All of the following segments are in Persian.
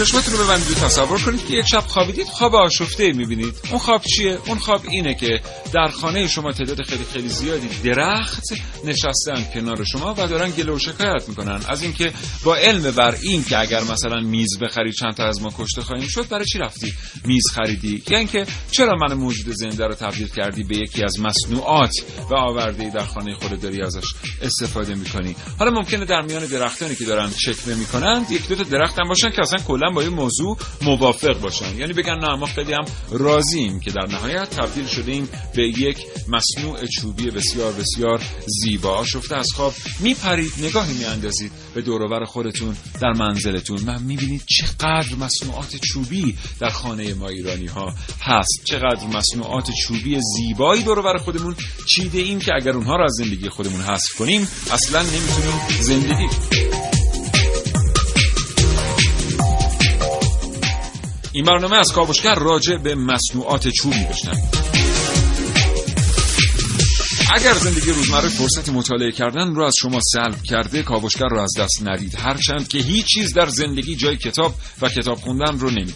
چشمتون رو ببندید و تصور کنید که یک شب خوابیدید خواب آشفته می‌بینید. اون خواب چیه؟ اون خواب اینه که در خانه شما تعداد خیلی خیلی زیادی درخت نشستن کنار شما و دارن گله و شکایت می‌کنن. از اینکه با علم بر این که اگر مثلا میز بخری چند تا از ما کشته خواهیم شد برای چی رفتی میز خریدی؟ یا اینکه چرا من موجود زنده رو تبدیل کردی به یکی از مصنوعات و آورده در خانه خودت داری ازش استفاده می‌کنی؟ حالا ممکنه در میان درختانی که دارن شکوه می‌کنند یک دو تا درخت هم باشن که اصلا کلا با این موضوع موافق باشن. یعنی بگن نه ما خیلی هم راضییم که در نهایت تبدیل شدیم به یک مصنوع چوبی بسیار بسیار زیبا. شفته از خواب میپرید نگاهی میاندازید به دوروبر خودتون در منزلتون. من می‌بینید چقدر مصنوعات چوبی در خانه ما ایرانی ها هست. چقدر مصنوعات چوبی زیبایی دوروبر خودمون چیده ایم که اگر اونها را از زندگی خودمون حذف کنیم اصلا نمی‌تونیم زندگی این برنامه از کاوشگر راجع به مصنوعات چوبی بشنوید اگر زندگی روزمره فرصت مطالعه کردن رو از شما سلب کرده کاوشگر رو از دست ندید هرچند که هیچ چیز در زندگی جای کتاب و کتاب خوندن رو نمیده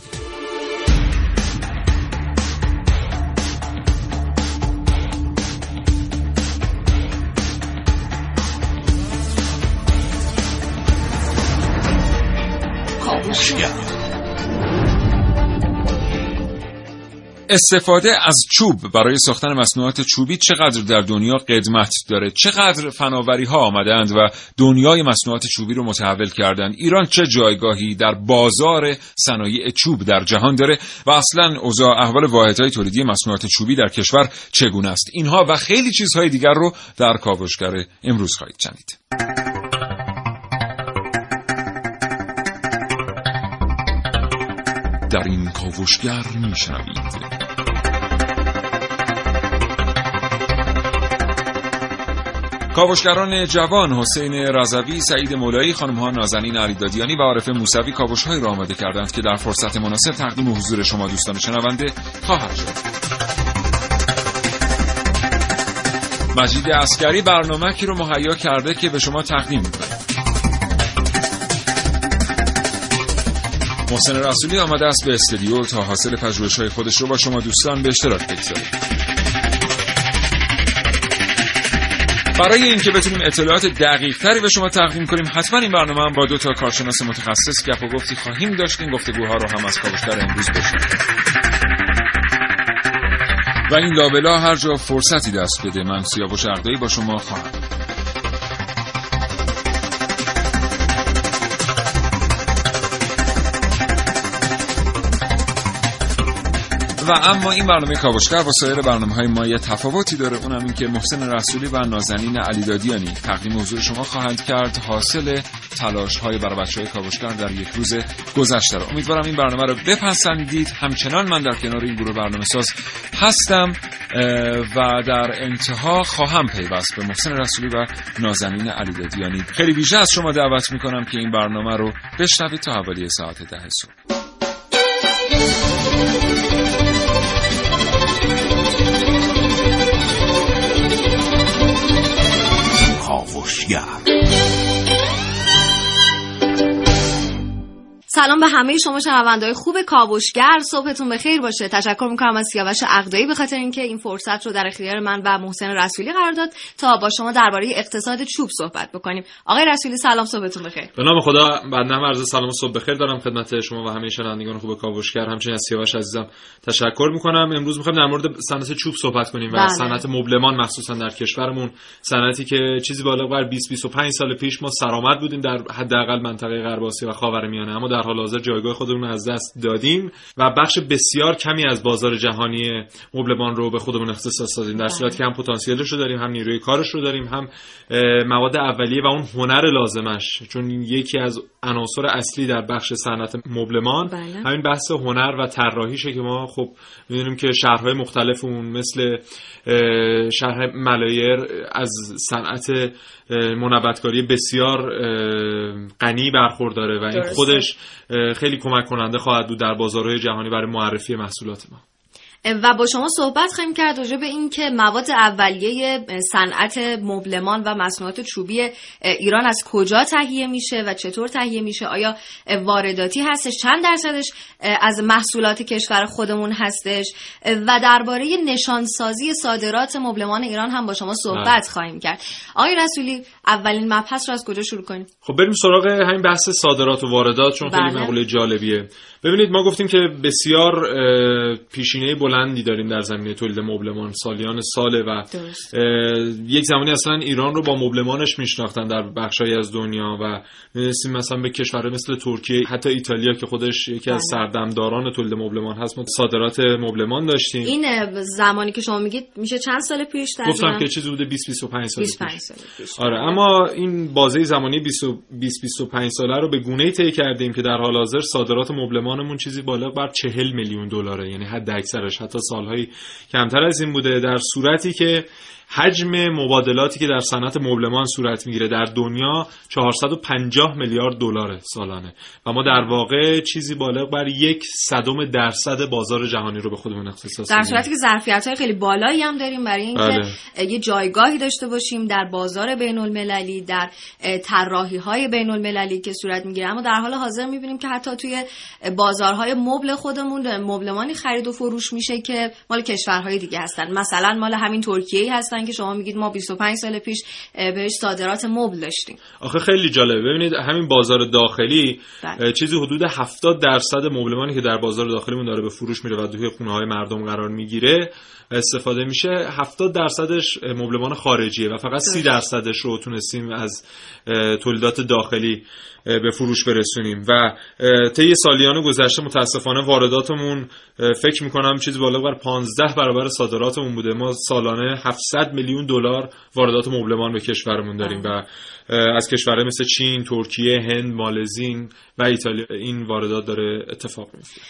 کاوشگر. استفاده از چوب برای ساختن مصنوعات چوبی چقدر در دنیا قدمت داره؟ چقدر فناوری ها آمدند و دنیای مصنوعات چوبی رو متحول کردند ایران چه جایگاهی در بازار صنایع چوب در جهان داره؟ و اصلا اوضاع احوال واحدهای تولیدی مصنوعات چوبی در کشور چگونه است؟ اینها و خیلی چیزهای دیگر رو در کاوشگر امروز خواهید شنید در این کاوشگر میشنوید کاوشگران جوان حسین رضوی، سعید مولایی، خانم‌ها نازنین علیدادیانی و عارف موسوی کاوش‌هایی را آماده کردند که در فرصت مناسب تقدیم حضور شما دوستان شنونده خواهد شد. مجید اسکری برنامه‌ای رو مهیا کرده که به شما تقدیم می‌کنه. محسن رسولی آمده است به استودیو تا حاصل پژوهش‌های خودش رو با شما دوستان به اشتراک بگذاره. برای اینکه بتونیم اطلاعات دقیق تری به شما تقدیم کنیم حتما این برنامه هم با دو تا کارشناس متخصص گپ و گفتی خواهیم داشت این گفتگوها رو هم از کاوشگر امروز بشنوید و این لابلا هر جا فرصتی دست بده من سیاوش عقدایی با شما خواهم. و اما این برنامه کاوشگر با سایر برنامه های ما یه تفاوتی داره. اونم این که محسن رسولی و نازنین علیدادیانی تقدیم حضور شما خواهند کرد. حاصل تلاش های برای بچه های کاوشگر در یک روز گذشته رو امیدوارم این برنامه رو بپسندید. همچنان من در کنار این گروه برنامه ساز هستم و در انتها خواهم پیوست به محسن رسولی و نازنین علیدادیانی. خیلی ویژه از شما دعوت می‌کنم که این برنامه رو بشنوید تا حوالی ساعت ده صبح. کاوشگر سلام به همه شما شنوندههای خوب کاوشگر. صبحتون بخیر باشه. تشکر می‌کنم از سیاوش عقدایی به خاطر اینکه این فرصت رو در اختیار من و محسن رسولی قرار داد تا با شما درباره اقتصاد چوب صحبت بکنیم. آقای رسولی سلام صبحتون بخیر. به نام خدا بنده عرض سلام و صبح بخیر دارم خدمت شما و همه شنوندگان خوب کاوشگر. همچنین از سیاوش عزیزم تشکر می‌کنم. امروز می‌خوایم در مورد صنعت چوب صحبت کنیم و بله. صنعت مبلمان مخصوصا در کشورمون. صنعتی که چیزی بالغ بر 20 25 سال پیش ما سرآمد بودیم در حداقل منطقه غرب آسیا و خاورمیانه. اما در حال حال حاضر جایگاه خودمون از دست دادیم و بخش بسیار کمی از بازار جهانی مبلمان رو به خودمون اختصاص دادیم. در صورتی که هم پتانسیلش رو داریم هم نیروی کارش رو داریم هم مواد اولیه و اون هنر لازمش. چون یکی از عناصر اصلی در بخش صنعت مبلمان بله. همین بحث هنر و طراحیشه که ما خب می‌دونیم که شهرهای مختلفمون مثل اه، شهر ملایر از صنعت منبتکاری بسیار غنی برخورداره و این. خودش خیلی کمک کننده خواهد بود در بازارهای جهانی برای معرفی محصولات ما و با شما صحبت خواهیم کرد راجع به این که مواد اولیه صنعت مبلمان و مصنوعات چوبی ایران از کجا تهیه میشه و چطور تهیه میشه؟ آیا وارداتی هستش؟ چند درصدش از محصولات کشور خودمون هستش؟ و درباره نشانسازی صادرات مبلمان ایران هم با شما صحبت بله. خواهیم کرد. آقای رسولی اولین مبحث رو از کجا شروع کنیم خب بریم سراغ همین بحث صادرات و واردات چون خیلی بله. مقوله جالبیه ببینید ما گفتیم که بسیار پیشینه بلندی داریم در زمینه تولید مبلمان سالیان ساله و درست. یک زمانی اصلا ایران رو با مبلمانش میشناختن در بخشایی از دنیا و می‌رسیم مثلا به کشورهای مثل ترکیه حتی ایتالیا که خودش یکی از بله. سردمداران تولید مبلمان هست ما صادرات مبلمان داشتیم این زمانی که شما میگید میشه چند سال پیش گفتم که چیزی بوده 20 25 سال 25 پیش. سال پیش آره اما این بازه زمانی 20 و 20 25 ساله رو به گونه‌ای طی کردیم که در حال حاضر صادرات مبلمانمون چیزی بالغ بر 40 میلیون دلاره. یعنی حد اکثرش حتی سالهای کمتر از این بوده در صورتی که حجم مبادلاتی که در صنعت مبلمان صورت می‌گیره در دنیا 450 میلیارد دلار سالانه و ما در واقع چیزی بالغ بر یک صدم درصد بازار جهانی رو به خودمون اختصاص در. صورتی که ظرفیت های خیلی بالایی هم داریم برای اینکه بله. یه جایگاهی داشته باشیم در بازار بین المللی در طراحی های بین المللی که صورت می‌گیره اما در حال حاضر می‌بینیم که حتی توی بازارهای مبل خودمون مبلمانی خرید و فروش میشه که مال کشورهای دیگه هستن مثلا مال همین ترکیه هستن که شما میگید ما 25 سال پیش بهش صادرات مبل داشتیم. آخه خیلی جالبه. ببینید همین بازار داخلی بله. چیزی حدود 70 درصد مبلمانی که در بازار داخلیمون داره به فروش میره و توی خونه های مردم قرار می‌گیره استفاده میشه. 70 درصدش مبلمان خارجیه و فقط 30 درصدش رو تونستیم از تولیدات داخلی به فروش برسونیم. و طی سالیان گذشته متاسفانه وارداتمون فکر می‌کنم چیزی بالغ بر 15 برابر صادراتمون بوده. ما سالانه 700 میلیون دلار واردات مبلمان به کشورمون داریم و از کشورهای مثل چین، ترکیه، هند، مالزی و ایتالیا این واردات داره اتفاق میفته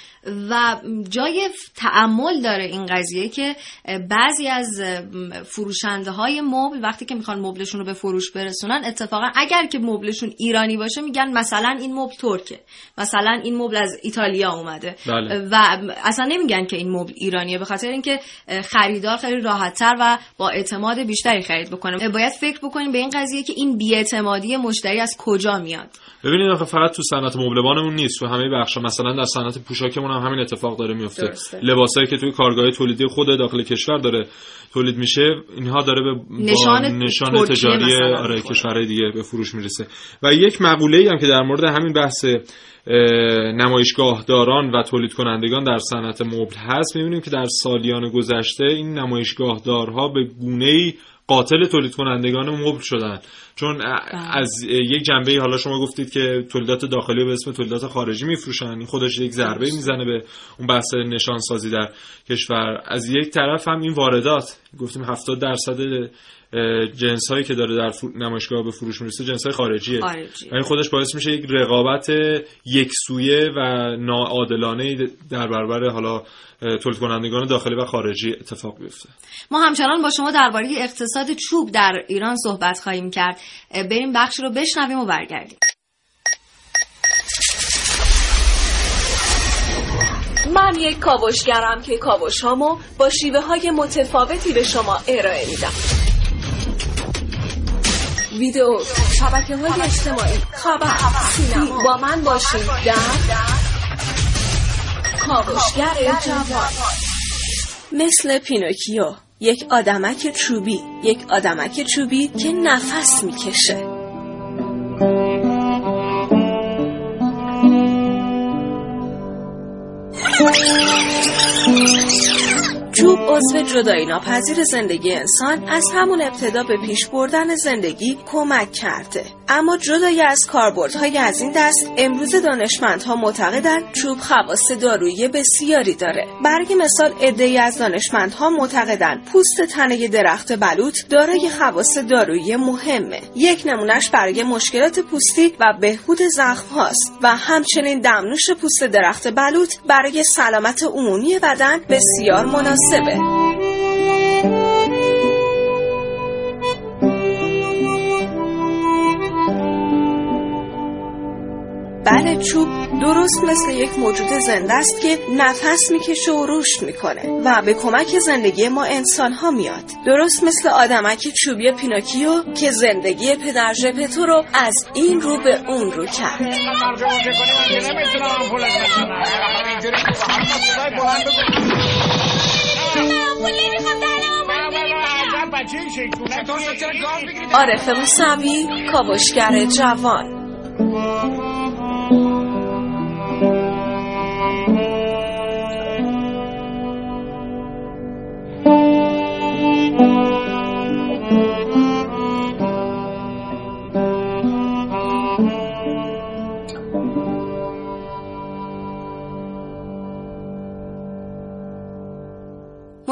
و جای تعمل داره این قضیه که بعضی از فروشنده های مبل وقتی که می‌خوان مبلشون رو به فروش برسونن اتفاقا اگر که مبلشون ایرانی باشه میگن مثلا این مبل ترکه. مثلا این مبل از ایتالیا اومده. بله. و اصلا نمیگن که این مبل ایرانیه به خاطر اینکه خریدار خیلی راحتتر و با اعتماد بیشتری خرید بکنه. باید فکر بکنیم به این قضیه که این بیاعتمادی مشتری از کجا میاد. ببینید آخه فقط تو صنعت مبلمانمون نیست تو همه بخشا مثلا در صنعت پوشاکمون هم همین اتفاق داره میفته. لباسایی که توی کارگاه تولیدی خود داخل کشور داره تولید میشه اینها داره به نشان نشان تجاری آره. کشورهای دیگه به فروش می‌رسه. و یک مقوله ای هم که در مورد همین بحث اه، نمایشگاهداران و تولید کنندگان در صنعت مبل هست می‌بینیم که در سالیان گذشته این نمایشگاهدارها به گونه ای قاتل تولید کنندگان مبل شدن. چون ا- از یک جنبه حالا شما گفتید که تولیدات داخلی به اسم تولیدات خارجی میفروشن این خودش یک ضربه می‌زنه به اون بحث نشان سازی در کشور. از یک طرف هم این واردات گفتیم 70 درصد جنس هایی که داره در نمایشگاه به فروش می‌رسه جنس های خارجیه. خارجی. این خودش باعث میشه یک رقابت یک سویه و ناعادلانه در برابر حالا تولید کنندگان داخلی و خارجی اتفاق بیفته. ما همچنان با شما درباره اقتصاد چوب در ایران صحبت خواهیم کرد. بریم بخش رو بشنویم و برگردیم. من یک کاوشگرم که کاوش هامو با شیوه های متفاوتی به شما ارائه میدم. ویدیو شبکه های اجتماعی. خبر سینما با من باشین. در کاوشگر جوان. مثل پینوکیو یک آدمک چوبی. یک آدمک چوبی که نفس می‌کشه. عضو جدایی ناپذیر زندگی انسان از همون ابتدا به پیش بردن زندگی کمک کرده. اما جدای از کاربردهای از این دست امروز دانشمندها معتقدند چوب خواص دارویی بسیاری داره. برگ مثال عدهای از دانشمندها معتقدند پوست تنه درخت بلوط دارای خواص دارویی مهمه. یک نمونهش برای مشکلات پوستی و بهبود زخم هاست و همچنین دمنوش پوست درخت بلوط برای سلامت عمومی بدن بسیار مناسبه. بله چوب درست مثل یک موجود زنده است که نفس می‌کشه و رشد می‌کنه و به کمک زندگی ما انسان ها میاد. درست مثل آدمک چوبی پیناکیو که زندگی پدر ژپتو رو از این رو به اون رو کرد. عارف موسوی کاوشگر جوان.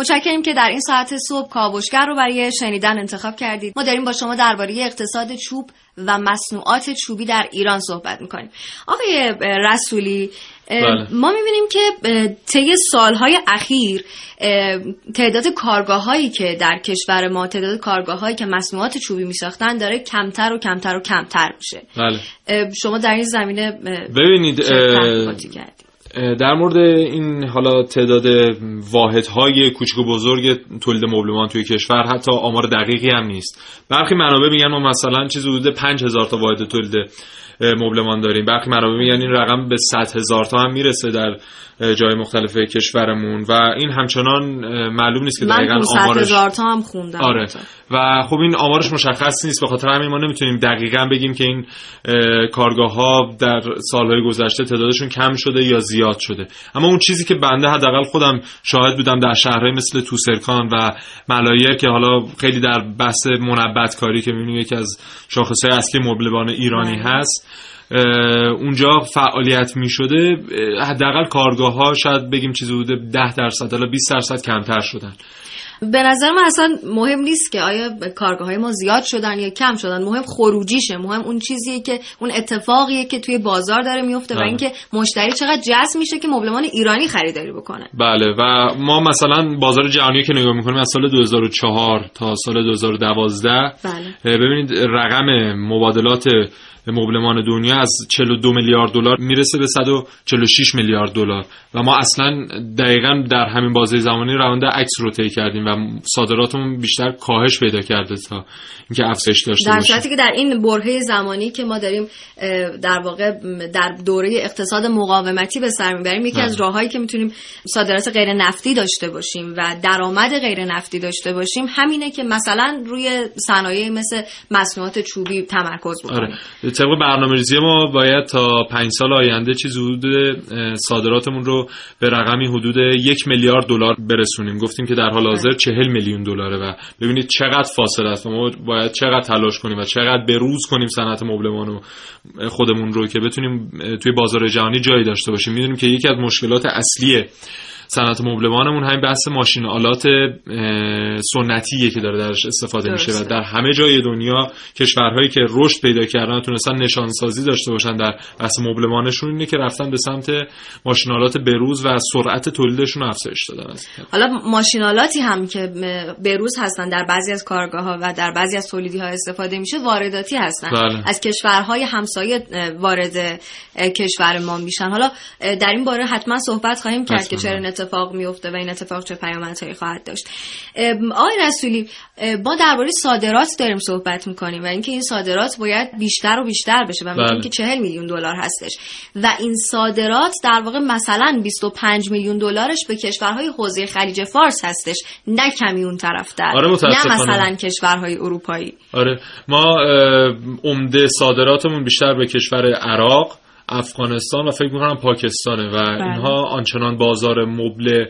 متشکریم که در این ساعت صبح کاوشگر رو برای شنیدن انتخاب کردید. ما داریم با شما درباره اقتصاد چوب و مصنوعات چوبی در ایران صحبت می‌کنیم. آقای رسولی بله. ما می‌بینیم که طی سالهای اخیر تعداد کارگاه هایی که در کشور ما تعداد کارگاه هایی که مصنوعات چوبی میساختن داره کمتر و کمتر و کمتر میشه. بله. شما در این زمینه ببینید در مورد این حالا تعداد واحدهای کوچک و بزرگ تولید مبلمان توی کشور حتی آمار دقیقی هم نیست. برخی منابع میگن ما مثلا چیزی حدود 5000 تا واحد تولید مبلمان داریم. برخی منابع میگن این رقم به 100 هزار تا هم می‌رسه در جای مختلف کشورمون و این همچنان معلوم نیست که دقیقا 500 آمارش هزار تا هم خوندم. آره. و خب این آمارش مشخص نیست به خاطر همین ما نمی‌تونیم دقیقا بگیم که این کارگاه ها در سالهای گذشته تعدادشون کم شده یا زیاد شده. اما اون چیزی که بنده حداقل خودم شاهد بودم در شهرهای مثل توسرکان و ملایر که حالا خیلی در بحث منبت کاری که می‌بینیم یکی از شاخصهای اصلی مبلمان ایرانی بله. هست. اونجا فعالیت می شده حداقل کارگاه ها شاید بگیم چیزی بوده 10 درصد حالا 20 درصد کمتر شدن. به نظر من اصلا مهم نیست که آیا کارگاه های ما زیاد شدن یا کم شدن مهم خروجیشه مهم اون چیزیه که اون اتفاقیه که توی بازار داره میفته و بله. اینکه مشتری چقدر جذب میشه که مبلمان ایرانی خریداری بکنه. بله و ما مثلا بازار جهانی که نگاه می‌کنیم از سال 2004 تا سال 2012 بله. ببینید رقم مبادلات مبلمان دنیا از 42 میلیارد دلار می‌رسه به 146 میلیارد دلار. و ما اصلا دقیقا در همین بازه زمانی روند عکس رو طی کردیم و صادراتمون بیشتر کاهش پیدا کرده تا اینکه افزایش داشته در باشه. صورتی که در این برهه زمانی که ما داریم در واقع در دوره اقتصاد مقاومتی به سر می‌بریم یکی بله. از راههایی که می‌تونیم صادرات غیر نفتی داشته باشیم و درآمد غیر نفتی داشته باشیم همینه که مثلا روی صنایع مثل مصنوعات چوبی تمرکز بکنیم. آره. طبق برنامه‌ریزی ما باید تا پنج سال آینده چیز حدود صادراتمون رو به رقمی حدود یک میلیارد دلار برسونیم. گفتیم که در حال حاضر چهل میلیون دلاره و ببینید چقدر فاصله است. ما باید چقدر تلاش کنیم و چقدر بروز کنیم صنعت مبلمان و خودمون رو که بتونیم توی بازار جهانی جایی داشته باشیم. می‌دونیم که یکی از مشکلات اصلی صنعت مبلمانمون همین بحث ماشین آلات سنتیه که داره درش استفاده میشه و درسته. در همه جای دنیا کشورهایی که رشد پیدا کردن تونستن نشانسازی داشته باشن در بحث مبلمانشون اینه که رفتن به سمت ماشینالات بروز و سرعت تولیدشون افزایش دادن. حالا ماشینالاتی هم که بروز هستن در بعضی از کارگاه ها و در بعضی از تولیدی ها استفاده میشه وارداتی هستن بله. از کشورهای همسایه وارد کشور ما میشن حالا در این باره حتما صحبت خواهیم کرد که. چرا اتفاق میفته و این اتفاق چه پیامدهایی خواهد داشت آقای رسولی ما درباره صادرات داریم صحبت می‌کنیم و اینکه این صادرات باید بیشتر و بیشتر بشه و میگیم بله. که 40 میلیون دلار هستش و این صادرات در واقع مثلا 25 میلیون دلارش به کشورهای حوزه خلیج فارس هستش نه کمی اون طرفتر آره، نه. مثلا کشورهای اروپایی آره ما عمده صادراتمون بیشتر به کشور عراق افغانستان و فکر می‌کنم پاکستانه و اینها آنچنان بازار مبل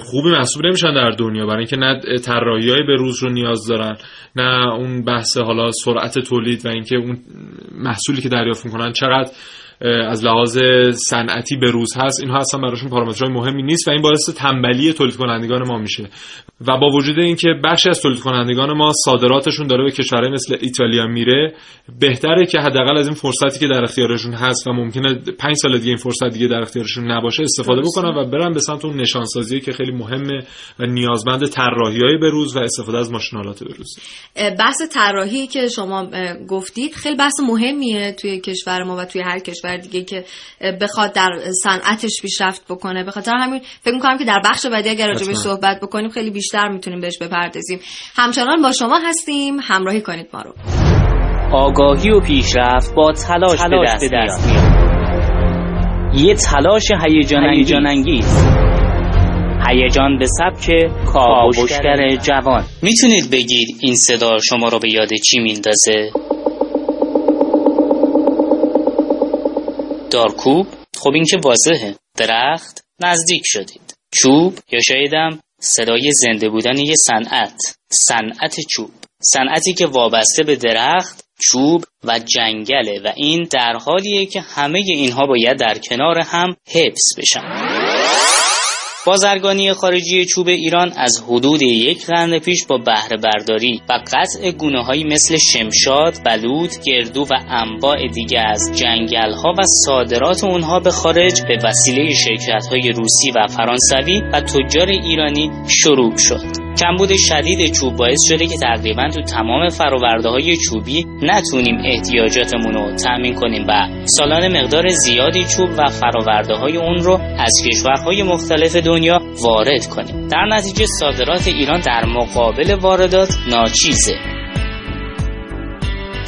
خوبی محسوب نمیشن در دنیا. برای اینکه نه طراحی های به روز رو نیاز دارن نه اون بحث حالا سرعت تولید و اینکه اون محصولی که دریافت می‌کنن چقدر از لحاظ صنعتی به روز هست اینها اصلا براشون پارامترهای مهمی نیست و این باعث تنبلی تولید کنندگان ما میشه. و با وجود اینکه بخشی از تولید کنندگان ما صادراتشون داره به کشورهای مثل ایتالیا میره بهتره که حداقل از این فرصتی که در اختیارشون هست و ممکنه پنج سال دیگه این فرصت دیگه در اختیارشون نباشه استفاده بکنن و برن به سمت اون نشانسازی که خیلی مهمه و نیازمند طراحی‌های به روز و استفاده از ماشینالات به روز. بحث طراحی که شما گفتید خیلی بحث مهمیه توی کشور ما و توی هر کشور دیگه که بخواد در صنعتش پیشرفت بکنه. به خاطر همین فکر می‌کنم که در بخش بعدی اگر راجع صحبت بکنیم خیلی بیشتر می‌تونیم بهش بپردازیم. همچنان با شما هستیم. همراهی کنید ما رو. آگاهی و پیشرفت با تلاش, تلاش به دست, میاد. یه تلاش هیجان انگیز هیجان به سبک کاوشگر جوان. می‌تونید بگید این صدا شما رو به یاد چی میندازه؟ دارکوب؟ خب این که واضحه. درخت؟ نزدیک شدید. چوب؟ یا شایدم صدای زنده بودن یه صنعت. صنعت چوب. صنعتی که وابسته به درخت چوب و جنگله و این در حالیه که همه اینها باید در کنار هم حفظ بشن. بازرگانی خارجی چوب ایران از حدود یک قرن پیش با بهره برداری و قطع گونه هایی مثل شمشاد، بلود، گردو و انواع دیگه از جنگل ها و صادرات اونها به خارج به وسیله شرکت های روسی و فرانسوی و تجار ایرانی شروع شد. کمبود شدید چوب باعث شده که تقریبا تو تمام فراورده های چوبی نتونیم احتیاجاتمون رو تأمین کنیم و سالانه مقدار زیادی چوب و فراورده های اون رو از کشورهای مختلف دنیا وارد کنیم. در نتیجه صادرات ایران در مقابل واردات ناچیزه.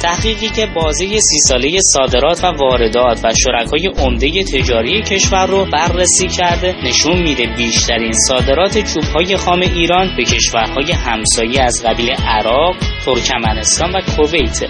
تحقیقی که بازه سی ساله صادرات و واردات و شرکای عمده تجاری کشور رو بررسی کرده نشون میده بیشترین صادرات چوبهای خام ایران به کشورهای همسایه از قبیل عراق، ترکمنستان و کویت.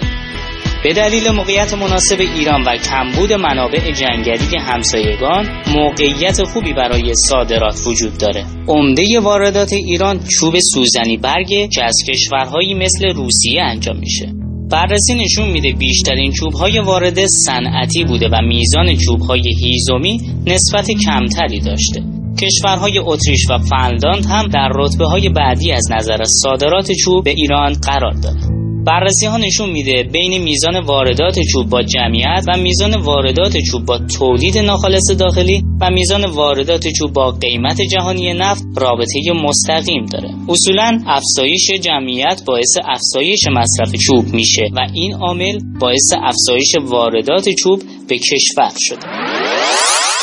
به دلیل موقعیت مناسب ایران و کمبود منابع جنگلی همسایگان موقعیت خوبی برای صادرات وجود داره. عمده واردات ایران چوب سوزنی برگه که از کشورهایی مثل روسیه انجام میشه. بررسی نشون میده بیشترین چوبهای وارد صنعتی بوده و میزان چوبهای هیزومی نسبت کمتری داشته کشورهای اتریش و فنلاند هم در رتبه های بعدی از نظر صادرات چوب به ایران قرار دارند. بررسی ها نشون میده بین میزان واردات چوب با جمعیت و میزان واردات چوب با تولید ناخالص داخلی و میزان واردات چوب با قیمت جهانی نفت رابطه مستقیم داره. اصولا افزایش جمعیت باعث افزایش مصرف چوب میشه و این عامل باعث افزایش واردات چوب به کشور شده.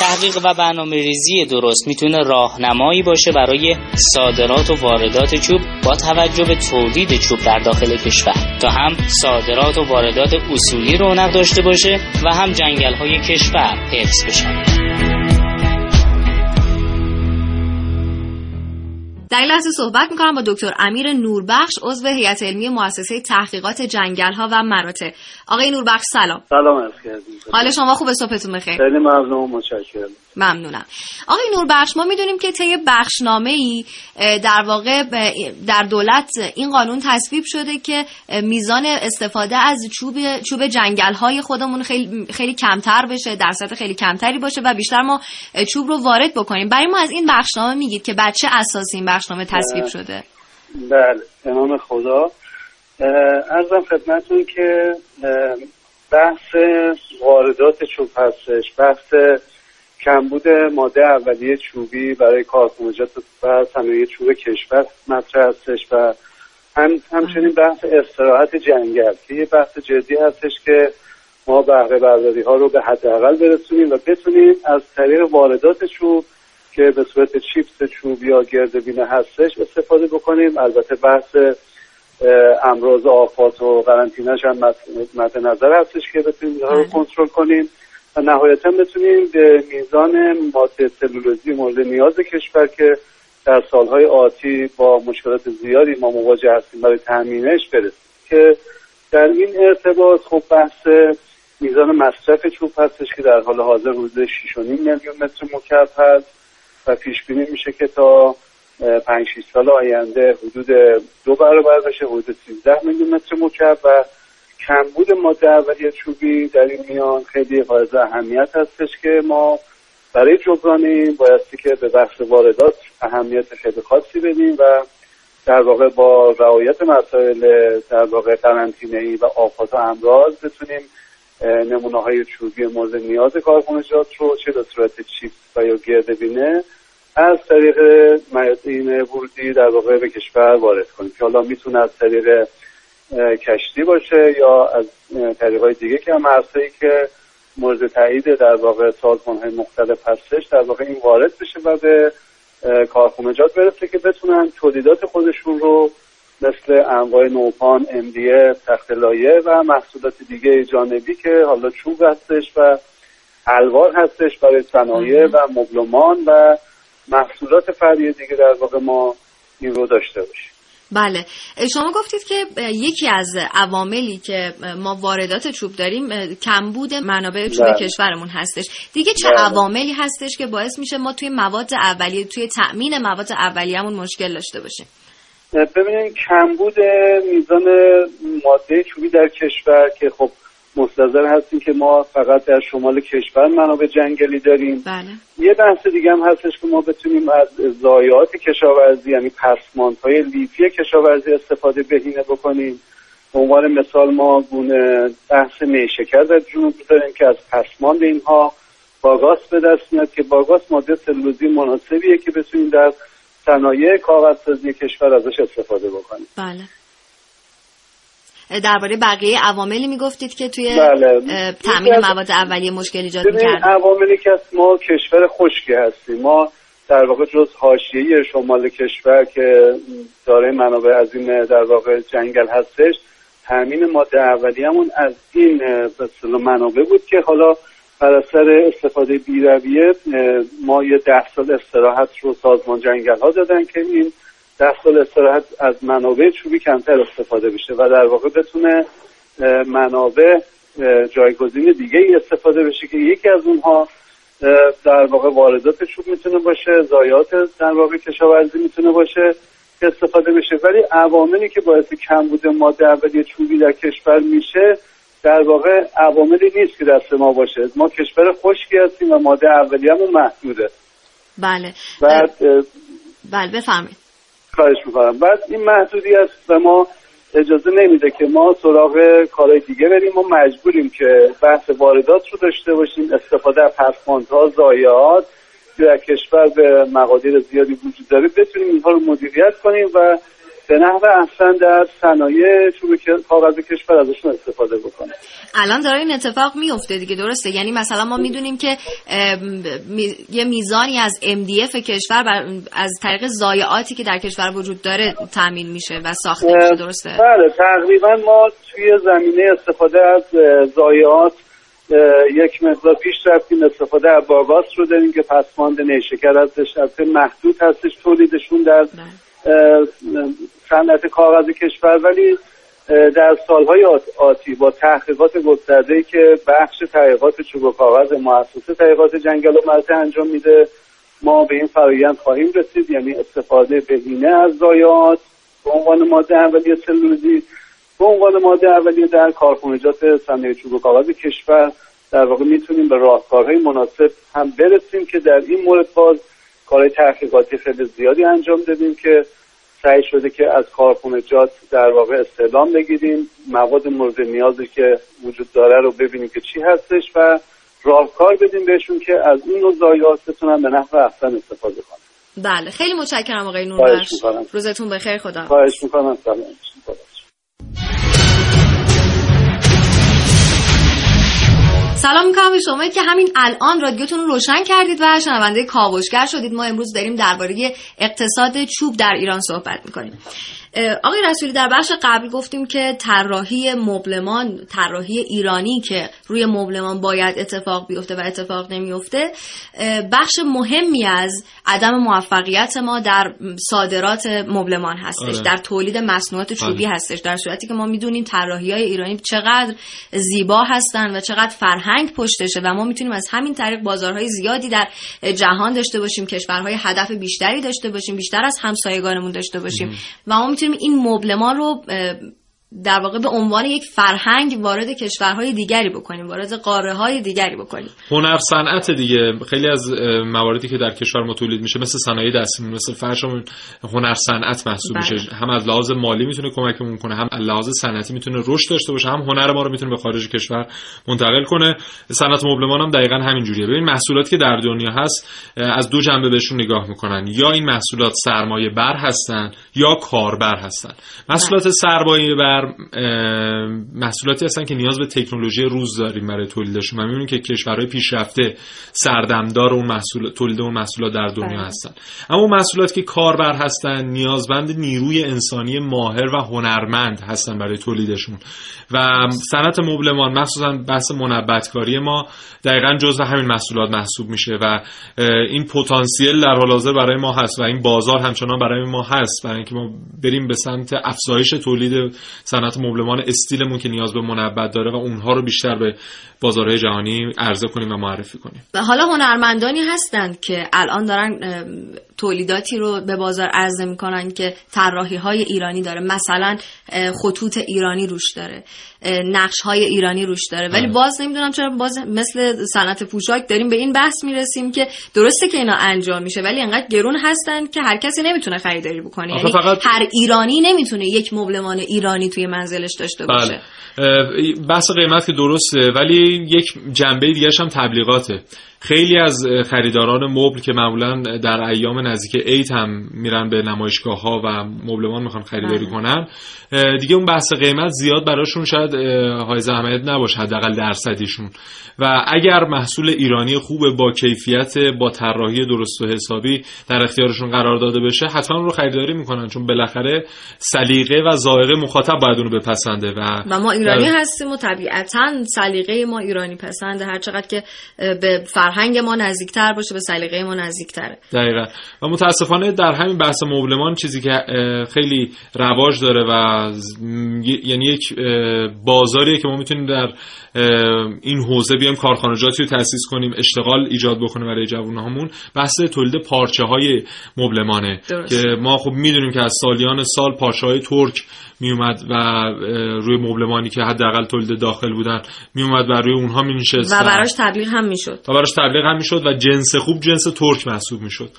تحقیق و برنامه ریزی درست می‌تونه راهنمایی باشه برای صادرات و واردات چوب با توجه به تولید چوب در داخل کشور. تا هم صادرات و واردات اصولی رونق داشته باشه و هم جنگل های کشور حفظ بشن. در این لحظه صحبت می‌کنم با دکتر امیر نوربخش عضو هیئت علمی مؤسسه تحقیقات جنگل ها و مراتع. آقای نوربخش سلام. سلام عرض کردیم حال شما خوب صبحتون بخیر. خیلی ممنون متشکرم. ممنونم. آقای نوربخش ما می‌دونیم که طی بخشنامه ای در واقع در دولت این قانون تصویب شده که میزان استفاده از چوب چوب جنگل های خودمون خیلی خیلی کمتر بشه درصد خیلی کمتری باشه و بیشتر ما چوب رو وارد بکنیم. برای ما از این بخشنامه میگید که بچه اساسی این بخشنامه تصویب شده؟ بله به نام خدا ارزم خدمتتون که بحث واردات چوب هستش بحث کمبود ماده اولیه چوبی برای کارخانجات و صنایع چوب کشور مطرح هستش و هم همچنین بحث استراحت جنگل. که یه بحث جدی هستش که ما بهره برداری ها رو به حداقل برسونیم و بتونیم از طریق واردات چوب که به صورت چیپس چوب یا گردبینه هستش استفاده بکنیم. البته بحث امراض آفات و قرنطینه‌ش هم مد نظر هستش که بتونیم رو بله. کنترل کنیم. و نهایتا بتونیم به میزان ماده سلولوزی مورد نیاز کشور که در سالهای آتی با مشکلات زیادی ما مواجه هستیم برای تامینش برسیم. که در این ارتباط خب بحث میزان مصرف چوب هستش که در حال حاضر حدود 6.5 میلیون متر مکعب هست و پیش بینی میشه که تا پنج 6 سال آینده حدود دو برابر بشه حدود 13 میلیون متر مکعب و کمبود ماده اولیه چوبی در این میان خیلی حائز اهمیت هستش که ما برای جبران این بایستی که به بخش واردات اهمیت خیلی خاصی بدیم و در واقع با رعایت مسائل در واقع قرنطینه ای و آفات و امراض بتونیم نمونه های چوبی مورد نیاز کارخانجات رو چه به صورت چیپ و یا گردبینه از طریق این ورودی در واقع به کشور وارد کنیم که حالا می‌تونه از طریق کشتی باشه یا از طریق های دیگه که هم که مورد تایید در واقع سازمان های مختلف هستش در واقع این وارد بشه و به کارخونجات برسه که بتونن تولیدات خودشون رو مثل انواع نوپان، امدیه، تخت لایه و محصولات دیگه جانبی که حالا چوب هستش و الوار هستش برای صنایع و مبلمان و محصولات فرعی دیگه در واقع ما این رو داشته باشیم. بله شما گفتید که یکی از عواملی که ما واردات چوب داریم کمبود منابع چوب بله. کشورمون هستش دیگه چه بله. عواملی هستش که باعث میشه ما توی مواد اولیه توی تأمین مواد اولیه‌مون مشکل داشته باشیم ببینید کمبود میزان ماده چوبی در کشور که خب مستظر هستیم که ما فقط در شمال کشور منابع جنگلی داریم. بله. یه بحث دیگه هم هستش که ما بتونیم از ضایعات کشاورزی یعنی های لیفی کشاورزی استفاده بهینه بکنیم. به عنوان مثال ما گونه بحث نیشکر در جنوب داریم که از پسماند اینها باگاس به دست میاد که باگاس ماده سلوزی مناسبیه که بتونیم در صنایع کاغذسازی کشور ازش استفاده بکنیم. بله. درباره بقیه عواملی می‌گفتید که توی بله. تامین مواد اولیه مشکل ایجاد می‌کرد عواملی که ما کشور خشکی هستیم ما در واقع جز حاشیه شمال کشور که داره منابع عظیم در واقع جنگل هستش تامین ماده اولیه‌مون از این منابع بود که حالا بر اثر استفاده بیرویه ما یه ده سال استراحت رو سازمان جنگل ها دادن که این ده سال استراحت از منابع چوبی کمتر استفاده بشه و در واقع بتونه منابع جایگزین دیگه ای استفاده بشه که یکی از اونها در واقع واردات چوب می‌تونه باشه ضایعات در واقع کشاورزی می‌تونه باشه که استفاده بشه. ولی عواملی که باعث کمبود ماده اولیه چوبی در کشور میشه در واقع عواملی نیست که دست ما باشه. ما کشور خشکی هستیم و ماده اولیه‌مون محدوده. بله. بعد بله بفهمید خواهش می‌کنم. بعد این محدودیت به ما اجازه نمیده که ما سراغ کارهای دیگه بریم. ما مجبوریم که بحث واردات رو داشته باشیم. استفاده از پسماندها ضایعات در کشور به مقادیر زیادی وجود داره. بتونیم اینها رو مدیریت کنیم و به نحو احسن در صنایع چوب کاغذ کشور ازشون استفاده بکنه. الان داره این اتفاق میفته دیگه درسته؟ یعنی مثلا ما می‌دونیم که یه میزانی از MDF کشور از طریق ضایعاتی که در کشور وجود داره تامین میشه و ساخته میشه درسته؟ بله تقریبا ما توی زمینه استفاده از ضایعات یک مقدار پیش رفتیم استفاده از باگاس رو داریم که پسماند نیشکر هستش محدود هستش تولیدشون در بله. صنعت کاغذ کشور ولی در سالهای آتی با تحقیقات گسترده که بخش تحقیقات چوب و کاغذ مؤسسه تحقیقات جنگل و مرتع انجام میده. ما به این فرایند خواهیم رسید یعنی استفاده بهینه از ضایعات به عنوان ماده اولیه سلوزی به عنوان ماده اولیه در کارخانجات صنایع چوب و کاغذ کشور در واقع می‌تونیم به راهکارهای مناسب هم برسیم که در این مورد باز کارهای تحقیقاتی خیلی زیادی انجام دادیم که سعی شده که از کارخونجات در واقع استعلام بگیریم. مواد مورد نیازی که وجود داره رو ببینیم که چی هستش و راهکار بدیم بهشون که از این نوع ضایعات بتونن به نحو احسن استفاده کنن. بله خیلی متشکرم آقای نوربخش. روزتون بخیر خدا خواهش می‌کنم. سلام. سلام می‌کنم به شما که همین الان رادیوتون رو روشن کردید و شنونده کاوشگر شدید. ما امروز داریم درباره اقتصاد چوب در ایران صحبت می‌کنیم. آقای رسولی در بخش قبل گفتیم که طراحی مبلمان طراحی ایرانی که روی مبلمان باید اتفاق بیفته و اتفاق نمیفته بخش مهمی از عدم موفقیت ما در صادرات مبلمان هستش آره. در تولید مصنوعات چوبی هستش در صورتی که ما می‌دونیم طراحی های ایرانی چقدر زیبا هستن و چقدر فرهنگ پشتشه و ما می‌تونیم از همین طریق بازارهای زیادی در جهان داشته باشیم کشورهای هدف بیشتری داشته باشیم بیشتر از همسایگانمون داشته باشیم و ما می‌تونیم این مبلمان رو در واقع به عنوان یک فرهنگ وارد کشورهای دیگری بکنیم وارد قاره های دیگری بکنیم. هنر صنعت دیگه. خیلی از مواردی که در کشور ما تولید میشه مثل صنایع دستیمون مثل فرشمون هنر صنعت محسوب بله. میشه هم از لحاظ مالی می‌تونه کمکمون کنه هم از لحاظ صنعتی می‌تونه رشد داشته باشه هم هنر ما رو می‌تونه به خارج کشور منتقل کنه. صنعت مبلمان هم دقیقا همین جوریه ببین محصولاتی که در دنیا هست از دو جنبه بهشون نگاه می‌کنن. یا این محصولات سرمایه بر هستن یا کاربر هستن. محصولات سرمایه بر اه، محصولاتی هستن که نیاز به تکنولوژی روز داریم برای تولیدشون و می‌بینیم که کشورهای پیشرفته سردمدار اون محصول تولید اون محصولات در دنیا بله. هستن. اما اون محصولات که کاربر هستن نیازمند نیروی انسانی ماهر و هنرمند هستن برای تولیدشون. و صنعت مبلمان مخصوصا بحث منبتکاری ما دقیقا جزء همین محصولات محسوب میشه و این پتانسیل در حال حاضر برای ما هست و این بازار همچنان برای ما هست. برای اینکه ما بریم به سمت افزایش تولید صنعت مبلمان استیلمون که نیاز به منبت داره و اونها رو بیشتر به بازارهای جهانی عرضه کنیم و معرفی کنیم. حالا هنرمندانی هستند که الان دارن تولیداتی رو به بازار عرضه می‌کنن که طراحی های ایرانی داره. مثلا خطوط ایرانی روش داره. نقش های ایرانی روش داره. ولی آره. باز نمی‌دونم چرا باز مثل صنعت پوشاک داریم به این بحث می‌رسیم که درسته که اینا انجام میشه ولی انقدر گرون هستن که هر کسی نمی‌تونه خریداری بکنه. یعنی فقط- هر ایرانی نمی‌تونه یک مبلمان ایرانی توی منزلش داشته باشه. بله بحث قیمت که درسته ولی یک جنبه دیگرش هم تبلیغاته. خیلی از خریداران مبل که معمولا در ایام نزدیک عید هم میرن به نمایشگاه ها و مبلمان می‌خوان خریداری بله. کنن دیگه اون بحث قیمت زیاد براشون شاید حائز اهمیت نباشه حداقل درصدیشون و اگر محصول ایرانی خوب با کیفیت با طراحی درست و حسابی در اختیارشون قرار داده بشه حتما اون رو خریداری می‌کنن چون بالاخره سلیقه و ذائقه مخاطب باید اونو بپسنده و و ما ایرانی در- هستیم و طبیعتا سلیقه ما ایرانی پسنده هر چقدر که به فرهنگ ما نزدیکتر باشه به سلیقه ما نزدیکتره. دقیقا. و متاسفانه در همین بحث مبلمان چیزی که خیلی رواج داره و یعنی یک بازاریه که ما می‌تونیم در این حوزه بیایم کارخانجاتی رو تأسیس کنیم اشتغال ایجاد بکنیم برای جوانهامون بحث تولید پارچه های مبلمانه درست. که ما خب می‌دونیم که از سالیان سال پارچه های ترک میومد و روی مبلمانی که حداقل تولید داخل بودن میومد و روی اونها مینشست و براش تبلیغ هم می‌شد. و براش تبلیغ هم می‌شد و جنس خوب جنس ترک محسوب می‌شد.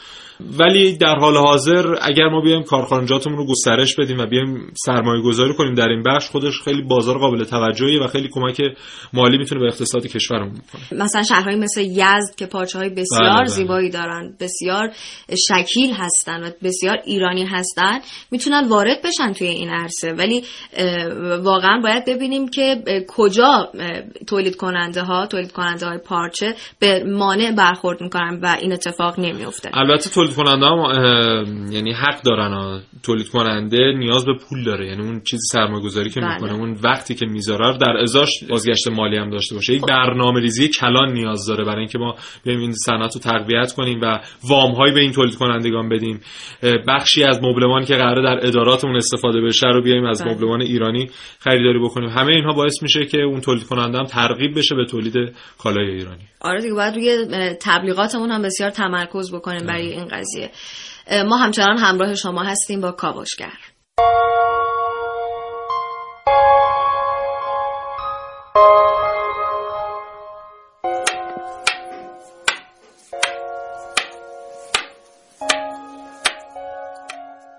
ولی در حال حاضر اگر ما بیایم کارخانجاتمون رو گسترش بدیم و بیایم سرمایه گذاری کنیم در این بخش خودش خیلی بازار قابل توجهیه و خیلی کمک مالی می‌تونه به اقتصاد کشورمون بکنه. مثلا شهرهایی مثل یزد که پارچه های بسیار بله، بله. زیبایی دارن بسیار شکیل هستن و بسیار ایرانی هستن می‌تونن وارد بشن توی این عرصه. ولی واقعا باید ببینیم که کجا تولید کننده ها تولید کننده های پارچه به مانع برخورد می‌کنن و این اتفاق نمیفته البته تولید کننده هم یعنی حق دارن ها. تولید کننده نیاز به پول داره. یعنی اون چیزی سرمایه گذاری که بله. می‌کنه اون وقتی که می‌ذاره در ازاش بازگشت مالی هم داشته باشه. یک برنامه ریزی کلان نیاز داره برای اینکه ما بیایم این صنعت رو تقویت کنیم و وام هایی به این تولید کنندگان بدیم بخشی از مبلمانی که قراره در اداراتمون استفاده بشه رو بیایم از بله. مبلمان ایرانی خریداری بکنیم. همه اینها باعث میشه که اون تولید کننده هم ترغیب بشه به تولید کالای ایرانی. آره دیگه باید روی تبلیغاتمون هم بسیار تمرکز بکنیم برای این قضیه. ما همچنان همراه شما هستیم با کاوشگر.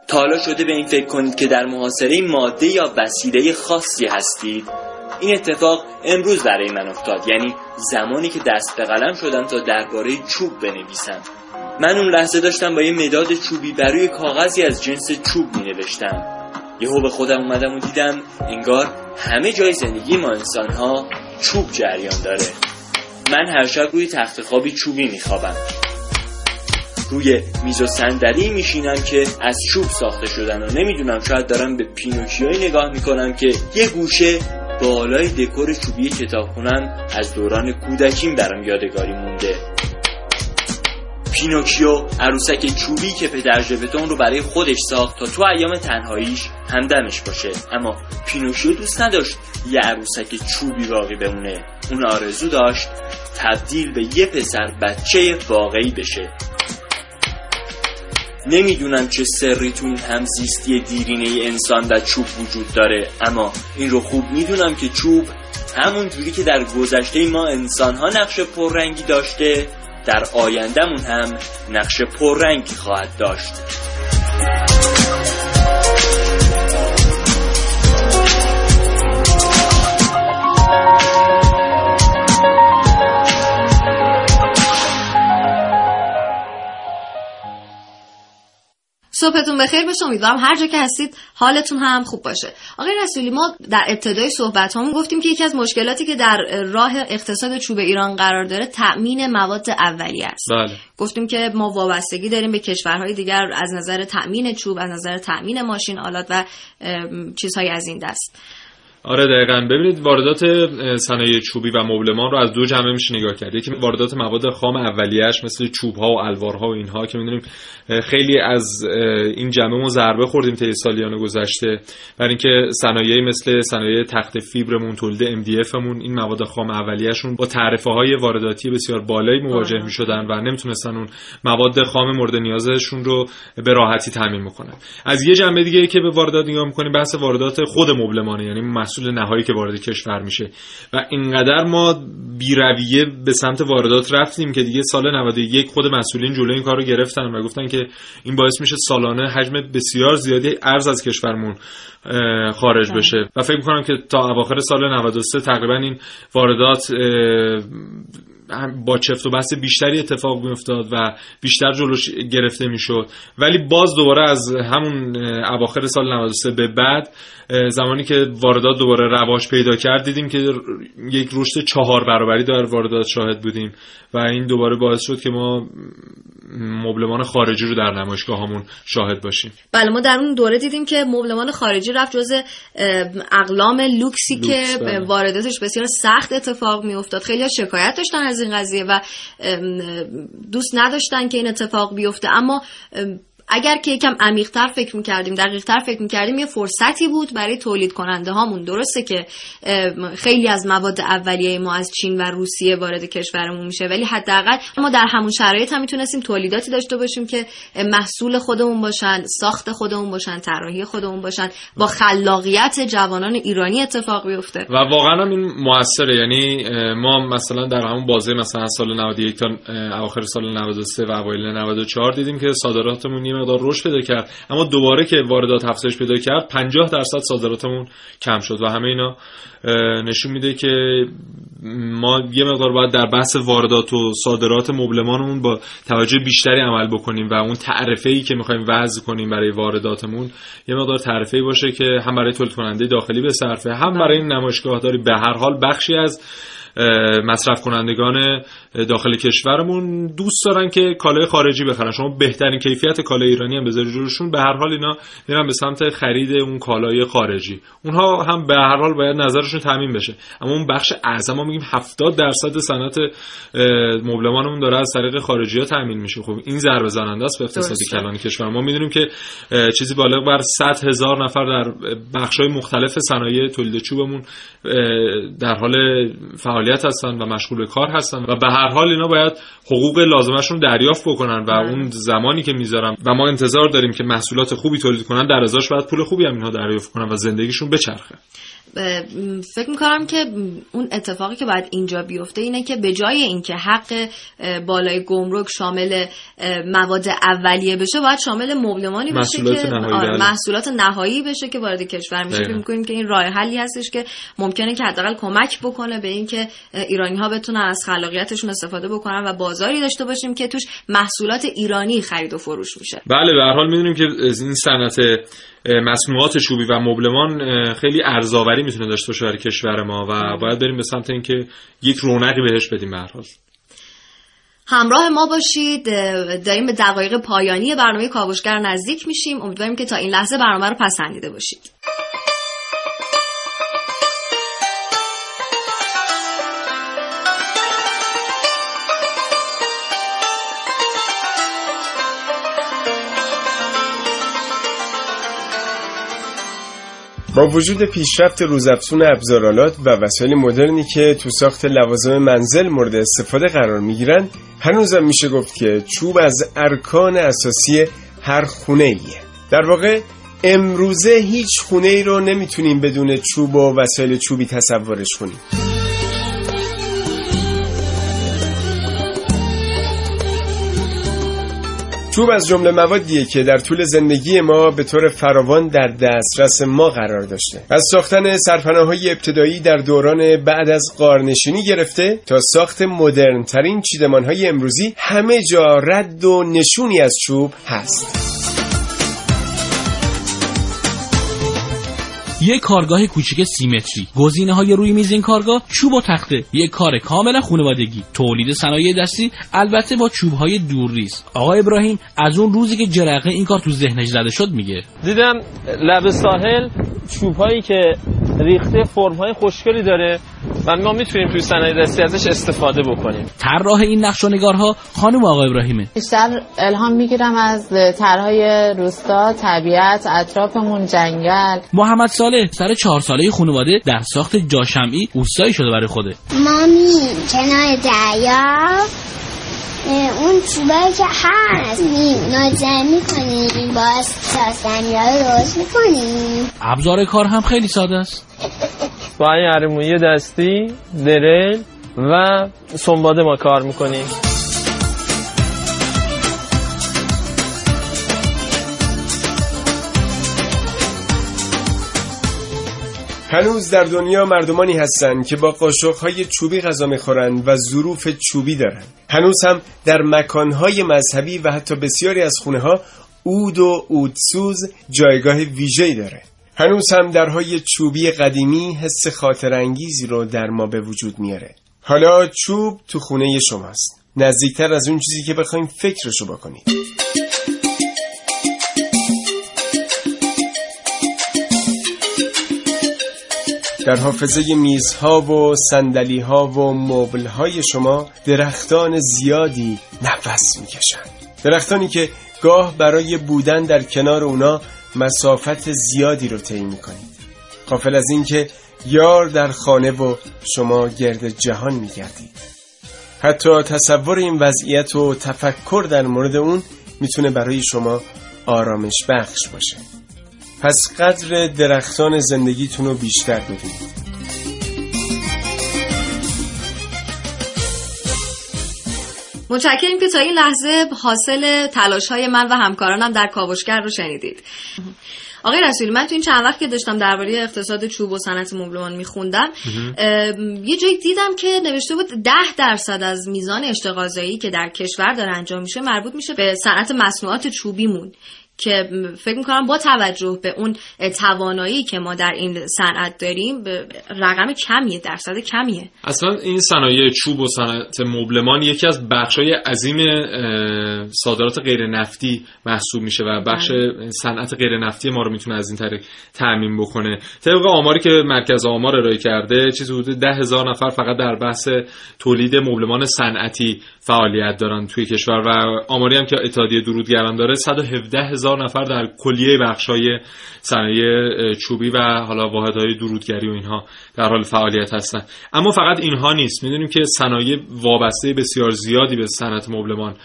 تا حالا شده به این فکر کنید که در محاصره ماده یا وسیله خاصی هستید؟ این اتفاق امروز برای من افتاد یعنی زمانی که دست به قلم شدم تا درباره چوب بنویسم. من اون لحظه داشتم با یه مداد چوبی بر روی کاغذی از جنس چوب می نوشتم یهو به خودم اومدم و دیدم انگار همه جای زندگی ما انسان ها چوب جریان داره. من هر شب روی تخت خوابی چوبی میخوابم. روی میز و صندلی میشینم که از چوب ساخته شدن و نمی‌دونم شاید دارم به پینوکیوی نگاه می‌کنم که یه گوشه بالای دکور چوبی کتابخونم از دوران کودکیم برام یادگاری مونده. پینوکیو عروسک چوبی که پدر ژپتو اون رو برای خودش ساخت تا تو ایام تنهاییش همدمش باشه. اما پینوکیو دوست نداشت یه عروسک چوبی باقی بمونه. اون آرزو داشت تبدیل به یه پسر بچه واقعی بشه. نمی‌دونم چه سری تو این همزیستی دیرینه انسان و چوب وجود داره اما این رو خوب می‌دونم که چوب همون جوری که در گذشته ما انسان ها نقش پررنگی داشته در آیندهمون هم نقش پررنگی خواهد داشت. صبحتون بخیر باشه امیدوارم هر جا که هستید حالتون هم خوب باشه. آقای رسولی ما در ابتدای صحبت همون گفتیم که یکی از مشکلاتی که در راه اقتصاد چوب ایران قرار داره تأمین مواد اولیه است. بله. گفتیم که ما وابستگی داریم به کشورهای دیگر از نظر تأمین چوب از نظر تأمین ماشین آلات و چیزهای از این دست. آره دقیقا. ببینید واردات صنایع چوبی و مبلمان رو از دو جنبه میشه نگاه کرد. یکی واردات مواد خام اولیه‌اش مثل چوب ها و الوارها و اینها که می‌دونیم خیلی از این جنبه ما ضربه خوردیم طی سالیان گذشته. برای اینکه صنایعی مثل صنایع تخت فیبرمون تولید MDF مون این مواد خام اولیه‌شون با تعرفه های وارداتی بسیار بالایی مواجه. می‌شدن و نمی‌تونستن اون مواد خام مورد نیازشون رو به راحتی تامین بکنن. از یه جنبه دیگه که به واردات نگاه می‌کنیم بحث واردات خود مبلمانه یعنی محصول نهایی که وارد کشور میشه. و اینقدر ما بیرویه به سمت واردات رفتیم که دیگه سال 91 خود مسئولین جلوی این کار رو گرفتن و گفتن که این باعث میشه سالانه حجم بسیار زیادی ارز از کشورمون خارج بله. بشه. و فکر می‌کنم که تا اواخر سال 93 تقریبا این واردات با چفت و بست بیشتری اتفاق میافتاد و بیشتر جلوش گرفته می‌شد. ولی باز دوباره از همون اواخر سال 93 به بعد زمانی که واردات دوباره رواج پیدا کرد دیدیم که یک رشد چهار برابری در واردات شاهد بودیم و این دوباره باعث شد که ما مبلمان خارجی رو در نمایشگاهامون شاهد باشیم. بله ما در اون دوره دیدیم که مبلمان خارجی رفت جز اقلام لوکسی لوکس، که بله. وارداتش بسیار سخت اتفاق می افتاد خیلی شکایت داشتن از این قضیه و دوست نداشتن که این اتفاق بیفته. اما ام، اگر که یکم عمیق‌تر فکر می‌کردیم دقیق‌تر فکر می‌کردیم یه فرصتی بود برای تولید کننده هامون. درسته که خیلی از مواد اولیه ما از چین و روسیه وارد کشورمون میشه ولی حداقل ما در همون شرایط هم می‌تونستیم تولیداتی داشته باشیم که محصول خودمون باشن ساخت خودمون باشن طراحی خودمون باشن با خلاقیت جوانان ایرانی اتفاق بیفته. و واقعا هم این موثره. یعنی ما مثلا در همون بازه مثلا سال 91 تا اواخر سال 93 و اوایل 94 دیدیم که صادراتمون یه مقدار رشد پیدا کرد. اما دوباره که واردات افزایش پیدا کرد 50 درصد صادراتمون کم شد و همه اینا نشون میده که ما یه مقدار باید در بحث واردات و صادرات مبلمانمون با توجه بیشتری عمل بکنیم و اون تعرفه ای که می‌خوایم وضع کنیم برای وارداتمون یه مقدار تعرفه ای باشه که هم برای تولید کننده داخلی به صرفه هم برای این نمایشگاه داری به هر حال بخشی از مصرف کنندگان داخل کشورمون دوست دارن که کالای خارجی بخرن. شما بهترین کیفیت کالای ایرانی هم بذاری جلوشون. به هر حال اینا میرن به سمت خرید اون کالای خارجی. اونها هم به هر حال باید نظرشون تامین بشه. اما اون بخش اعظم ما میگیم 70 درصد صنعت مبلمانمون داره از طریق خارجی ها تامین میشه. خب این ضربه زننده است به اقتصاد. کلان کشور. ما می‌دونیم که چیزی بالغ بر 100 هزار نفر در بخش های مختلف صنایع تولید چوبمون در حال فعالیت هستن و مشغول به کار هستن و به هر حال اینا باید حقوق لازمشون دریافت بکنن و اون زمانی که می‌ذارن و ما انتظار داریم که محصولات خوبی تولید کنن در ازاش باید پول خوبی هم اینها دریافت کنن و زندگیشون بچرخه. فکر می‌کنم که اون اتفاقی که باید اینجا بیفته اینه که به جای اینکه حق بالای گمرک شامل مواد اولیه بشه باید شامل مبلمانی بشه که نهایی، آره، بله. محصولات نهایی بشه که وارد کشور میشه. فکر می‌کنیم که این راه حلی هستش که ممکنه که حداقل کمک بکنه به اینکه ایرانی ها بتونن از خلاقیتشون استفاده بکنن و بازاری داشته باشیم که توش محصولات ایرانی خرید و فروش میشه بله به هر حال می‌دونیم که از این صنعت مصنوعات چوبی و مبلمان خیلی ارزآوری می‌تونه داشته باشه برای کشور ما و باید بریم به سمت اینکه یک رونقی بهش بدیم به حال. همراه ما باشید. داریم به دقایق پایانی برنامه کاوشگر نزدیک میشیم. امیدواریم که تا این لحظه برنامه رو پسندیده باشید. با وجود پیشرفت روزافزون ابزارالات و وسایل مدرنی که تو ساخت لوازم منزل مورد استفاده قرار می‌گیرن هنوزم میشه گفت که چوب از ارکان اساسی هر خونه ایه در واقع امروزه هیچ خونه ای رو نمی‌تونیم بدون چوب و وسایل چوبی تصورش کنیم. چوب از جمله موادیه که در طول زندگی ما به طور فراوان در دسترس ما قرار داشته. از ساختن سرپناه های ابتدایی در دوران بعد از قارنشینی گرفته تا ساخت مدرن ترین چیدمان های امروزی همه جا رد و نشونی از چوب هست. یک کارگاه کوچیک سیمتری گزینه های روی میز این کارگاه چوب و تخته. یک کار کاملا خانوادگی. تولید صنایع دستی البته با چوب های دورریز. آقا ابراهیم از اون روزی که جرقه این کار تو ذهنش زده شد میگه. دیدم لب ساحل چوب هایی که ریخته فرم های خوشگلی داره و ما می‌تونیم توی صنایع دستی ازش استفاده بکنیم. طراح این نقش و نگارها خانم آقا ابراهیمه. بیشتر الهام می‌گیرم از طرحهای روستا طبیعت اطرافمون جنگل. محمد صالح سر چهار ساله خانواده در ساخت جاشمعی اوستایی شده برای خوده. مامی کنار دریا اون چوبایی که هست نازم می‌کنیم باز ساسمی ها روز می‌کنیم. ابزار کار هم خیلی ساده است. با این عرموی دستی دریل و سنباده ما کار می‌کنیم. هنوز در دنیا مردمانی هستند که با قاشقهای چوبی غذا می‌خورند و ظروف چوبی دارند. هنوز هم در مکانهای مذهبی و حتی بسیاری از خونه ها اود و اودسوز جایگاه ویژه‌ای داره. هنوز هم درهای چوبی قدیمی حس خاطر انگیزی رو در ما به وجود میاره. حالا چوب تو خونه شماست. نزدیکتر از اون چیزی که بخوایم فکرشو بکنید. در حافظه میزها و سندلیها و مبلهای شما درختان زیادی نفس می‌کشند. درختانی که گاه برای بودن در کنار اونا مسافت زیادی رو طی می‌کنید. قافل از اینکه یار در خانه و شما گرد جهان میگردید. حتی تصور این وضعیت و تفکر در مورد اون می‌تونه برای شما آرامش بخش باشه. پس قدر درختان زندگیتون رو بیشتر ببینید. متشکریم که تا این لحظه حاصل تلاش های من و همکارانم در کاوشگر رو شنیدید. آقای رسولی من تو این چند وقت که داشتم درباره اقتصاد چوب و صنعت مبلمان میخوندم یه جایی دیدم که نوشته بود ده درصد از میزان اشتغازایی که در کشور داره انجام میشه مربوط میشه به صنعت مصنوعات چوبیمون. که فکر می‌کنم با توجه به اون توانایی که ما در این صنعت داریم رقم کمیه درصد کمیه اصلا این صنایع چوب و صنعت مبلمان یکی از بخشای عظیم صادرات غیر نفتی محسوب میشه و بخش بله. صنعت غیر نفتی ما رو می‌تونه از این طریق تعمین بکنه طبق آماری که مرکز آمار ارائه کرده چیزی حدود ده هزار نفر فقط در بحث تولید مبلمان صنعتی فعالیت دارن توی کشور و آماری هم که اتحادیه درودگران داره 117 هزار نفر در کلیه بخشای صنایع چوبی و حالا واحدهای درودگری و اینها در حال فعالیت هستن. اما فقط اینها نیست. می‌دونیم که صنایع وابسته بسیار زیادی به صنعت مبلمان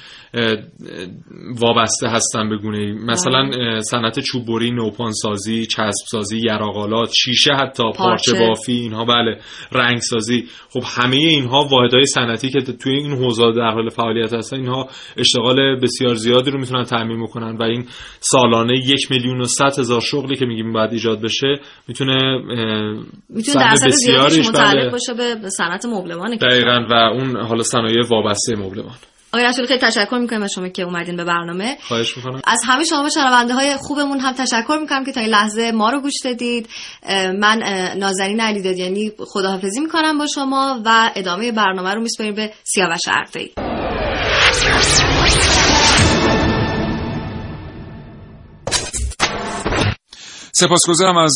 وابسته هستن به گونه مثلا بله. صنعت چوببری نوپان سازی چسب سازی یراقالات شیشه حتی پارچه. بافی اینها بله رنگ سازی خب همه اینها واحدهای صنعتی که توی این حوزه در حال فعالیت هستن اینها اشتغال بسیار زیادی رو می‌تونن تامین کنن و این سالانه یک میلیون و صد هزار شغلی که میگیم باید ایجاد بشه می‌تونه می‌تونه درصد متعلق بله. باشه به صنعت مبلمان دقیقاً و اون حالا صنایع وابسته مبلمان. آقای رسول خیلی تشکر می‌کنم از شما که اومدین به برنامه. خواهش می‌کنم. از همه شما شنونده های خوبمون هم تشکر می‌کنم که تا این لحظه ما رو گوش دادید. من نازنین علی دادیانی خداحافظی می‌کنم با شما و ادامه برنامه رو میسپاریم به سیاوش عرفی سپاسگزارم از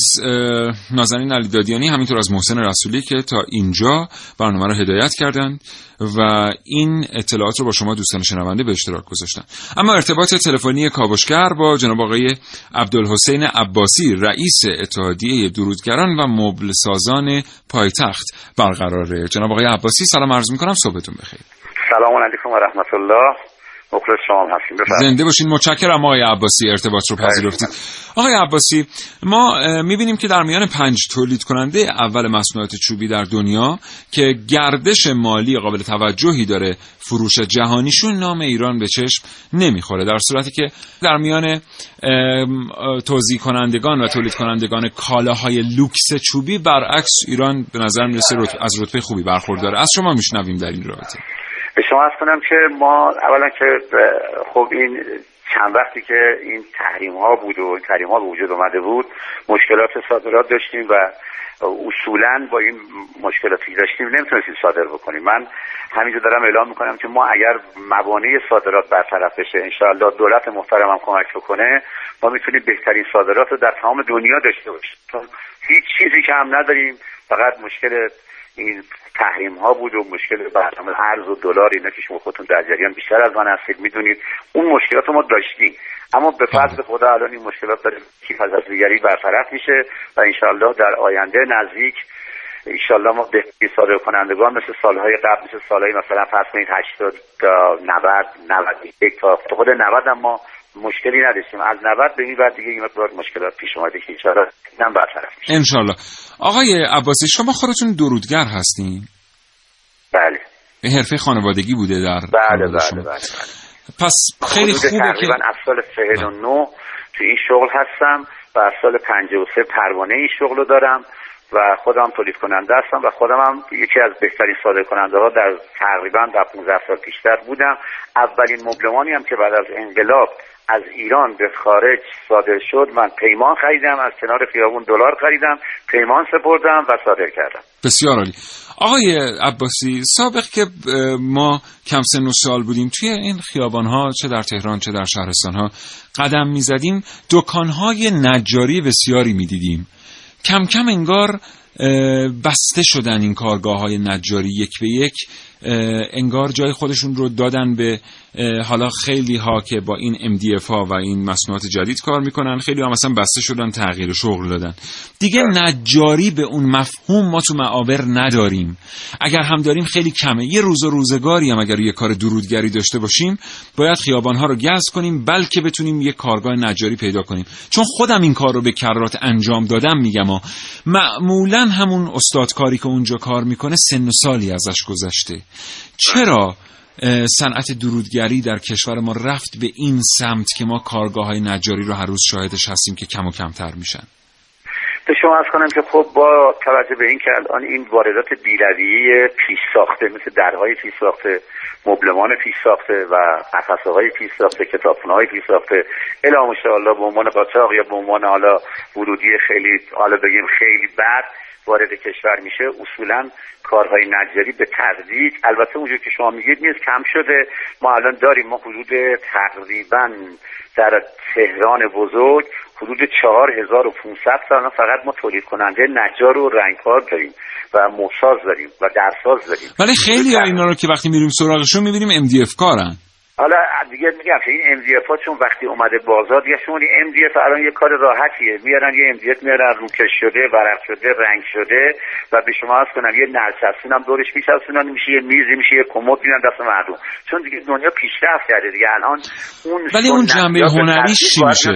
نازنین علی دادیانی همینطور از محسن رسولی که تا اینجا برنامه رو هدایت کردند و این اطلاعات رو با شما دوستان شنونده به اشتراک گذاشتن. اما ارتباط تلفنی کاوشگر با جناب آقای عبدالحسین عباسی رئیس اتحادیه درودگران و مبل سازان پایتخت برقراره. جناب آقای عباسی سلام عرض می‌کنم صبحتون بخیر. سلام علیکم و رحمت الله. مخلص شما هستیم. زنده باشین. متشکرم آقای عباسی ارتباط رو پذیرفتید آقای عباسی ما می‌بینیم که در میان پنج تولید کننده اول مصنوعات چوبی در دنیا که گردش مالی قابل توجهی داره فروش جهانیشون نام ایران به چشم نمی‌خوره. در صورتی که در میان توزیع کنندگان و تولید کنندگان کالاهای لوکس چوبی برعکس ایران به نظر می‌رسه از رتبه خوبی برخورداره. از شما میشنویم در این رابطه. به شما از کنم که ما اولا که خب این چند وقتی که این تحریم ها بود و تحریم ها به وجود اومده بود مشکلات صادرات داشتیم و اصولا با این مشکلاتی داشتیم نمی‌تونستیم صادر بکنیم. من همینجا دارم اعلام می‌کنم که ما اگر موانع صادرات برطرف بشه انشاءالله دولت محترم هم کمک بکنه ما می‌تونیم بهترین صادرات رو در تمام دنیا داشته باشیم. هیچ چیزی که هم نداریم فقط مشکل این تحریم ها بود و مشکل برنامه ارز و دلار اینا که شما خودتون در جریان بیشتر از من هستید می‌دونید اون مشکلات ما داشتیم. اما به فضل خدا الان این مشکلات داره کیف از دیگری برطرف میشه و انشالله در آینده نزدیک انشالله ما بهترین صادر کنندگان مثل سالهای قبل مثل سالهای مثلا فرض کنید 80 تا 90 91 تا خود 90 هم ما مشکلی نداشتیم. از 90 به این بعد دیگه این مقدار مشکلات پیش اومده که انشالله اینم برطرف میشه انشالله. آقای عباسی شما خودتون درودگر هستین؟ بله. به حرفه خانوادگی بوده در بله بله شما. بله پس خیلی خوبه که تقریبا از سال 49 تو این شغل هستم و از سال 53 پروانه این شغل رو دارم و خودم تولید کننده هستم و خودم هم یکی از بهترین صادر کننده ها در تقریبا در 15 سال پیشتر بودم. اولین مبلمانی هم که بعد از انقلاب از ایران به خارج صادر شد. من پیمان خریدم از کنار خیابون دلار خریدم پیمان سپردم و صادر کردم. بسیار عالی. آقای عباسی سابق که ما کم سن و سال بودیم توی این خیابان ها چه در تهران چه در شهرستان ها قدم می زدیم دکان های نجاری بسیاری می دیدیم کم کم انگار بسته شدن این کارگاه های نجاری یک به یک. انگار جای خودشون رو دادن به حالا خیلی ها که با این MDF ها و این مصنوعات جدید کار می‌کنن خیلی ها مثلا بسته شدن تغییر شغل دادن. دیگه نجاری به اون مفهوم ما تو معابر نداریم. اگر هم داریم خیلی کمه. یه روز و روزگاری هم اگر یه کار درودگری داشته باشیم باید خیابان ها رو گز کنیم بلکه بتونیم یه کارگاه نجاری پیدا کنیم. چون خودم این کار رو به کرات انجام دادم میگم ها. معمولا همون استادکاری که اونجا کار می‌کنه سن و سالی ازش گذشته. چرا صنعت درودگری در کشور ما رفت به این سمت که ما کارگاه های نجاری رو هر روز شاهدش هستیم که کم و کمتر میشن؟ به شما از کنم که خب با توجه به اینکه الان این واردات بیرویه پیش ساخته مثل درهای پیش ساخته مبلمان پیش ساخته و قفسه های پیش ساخته کتابخونه های پیش ساخته الا به عنوان قاچاق یا به عنوان حالا ورودی خیلی حالا بگیم خیلی بد وارد کشور میشه اصولا کارهای نجاری به تدریج. البته اونجور که شما میگید نیست کم شده. ما الان داریم ما حدود تقریبا در تهران بزرگ حدود 4500 تا فقط ما تولید کننده نجار و رنگکار داریم و موساز داریم و درساز داریم. ولی خیلی اینا رو که وقتی میریم سراغشون می‌بینیم MDF کارن. حالا دیگه میگم که این MDF ها چون وقتی اومده بازار شما این MDF الان یه کار راحتیه. میارن یه MDF میارن روکش شده ورق شده رنگ شده و به شما از کنم یه نلچسبون هم دورش میچسبونن میشه یه میزی میشه یه کمد میدن دست مردم. چون دیگه دنیا پیشرفت کرده دیگه. الان اون ولی اون جنبه به هنریش چی میشه؟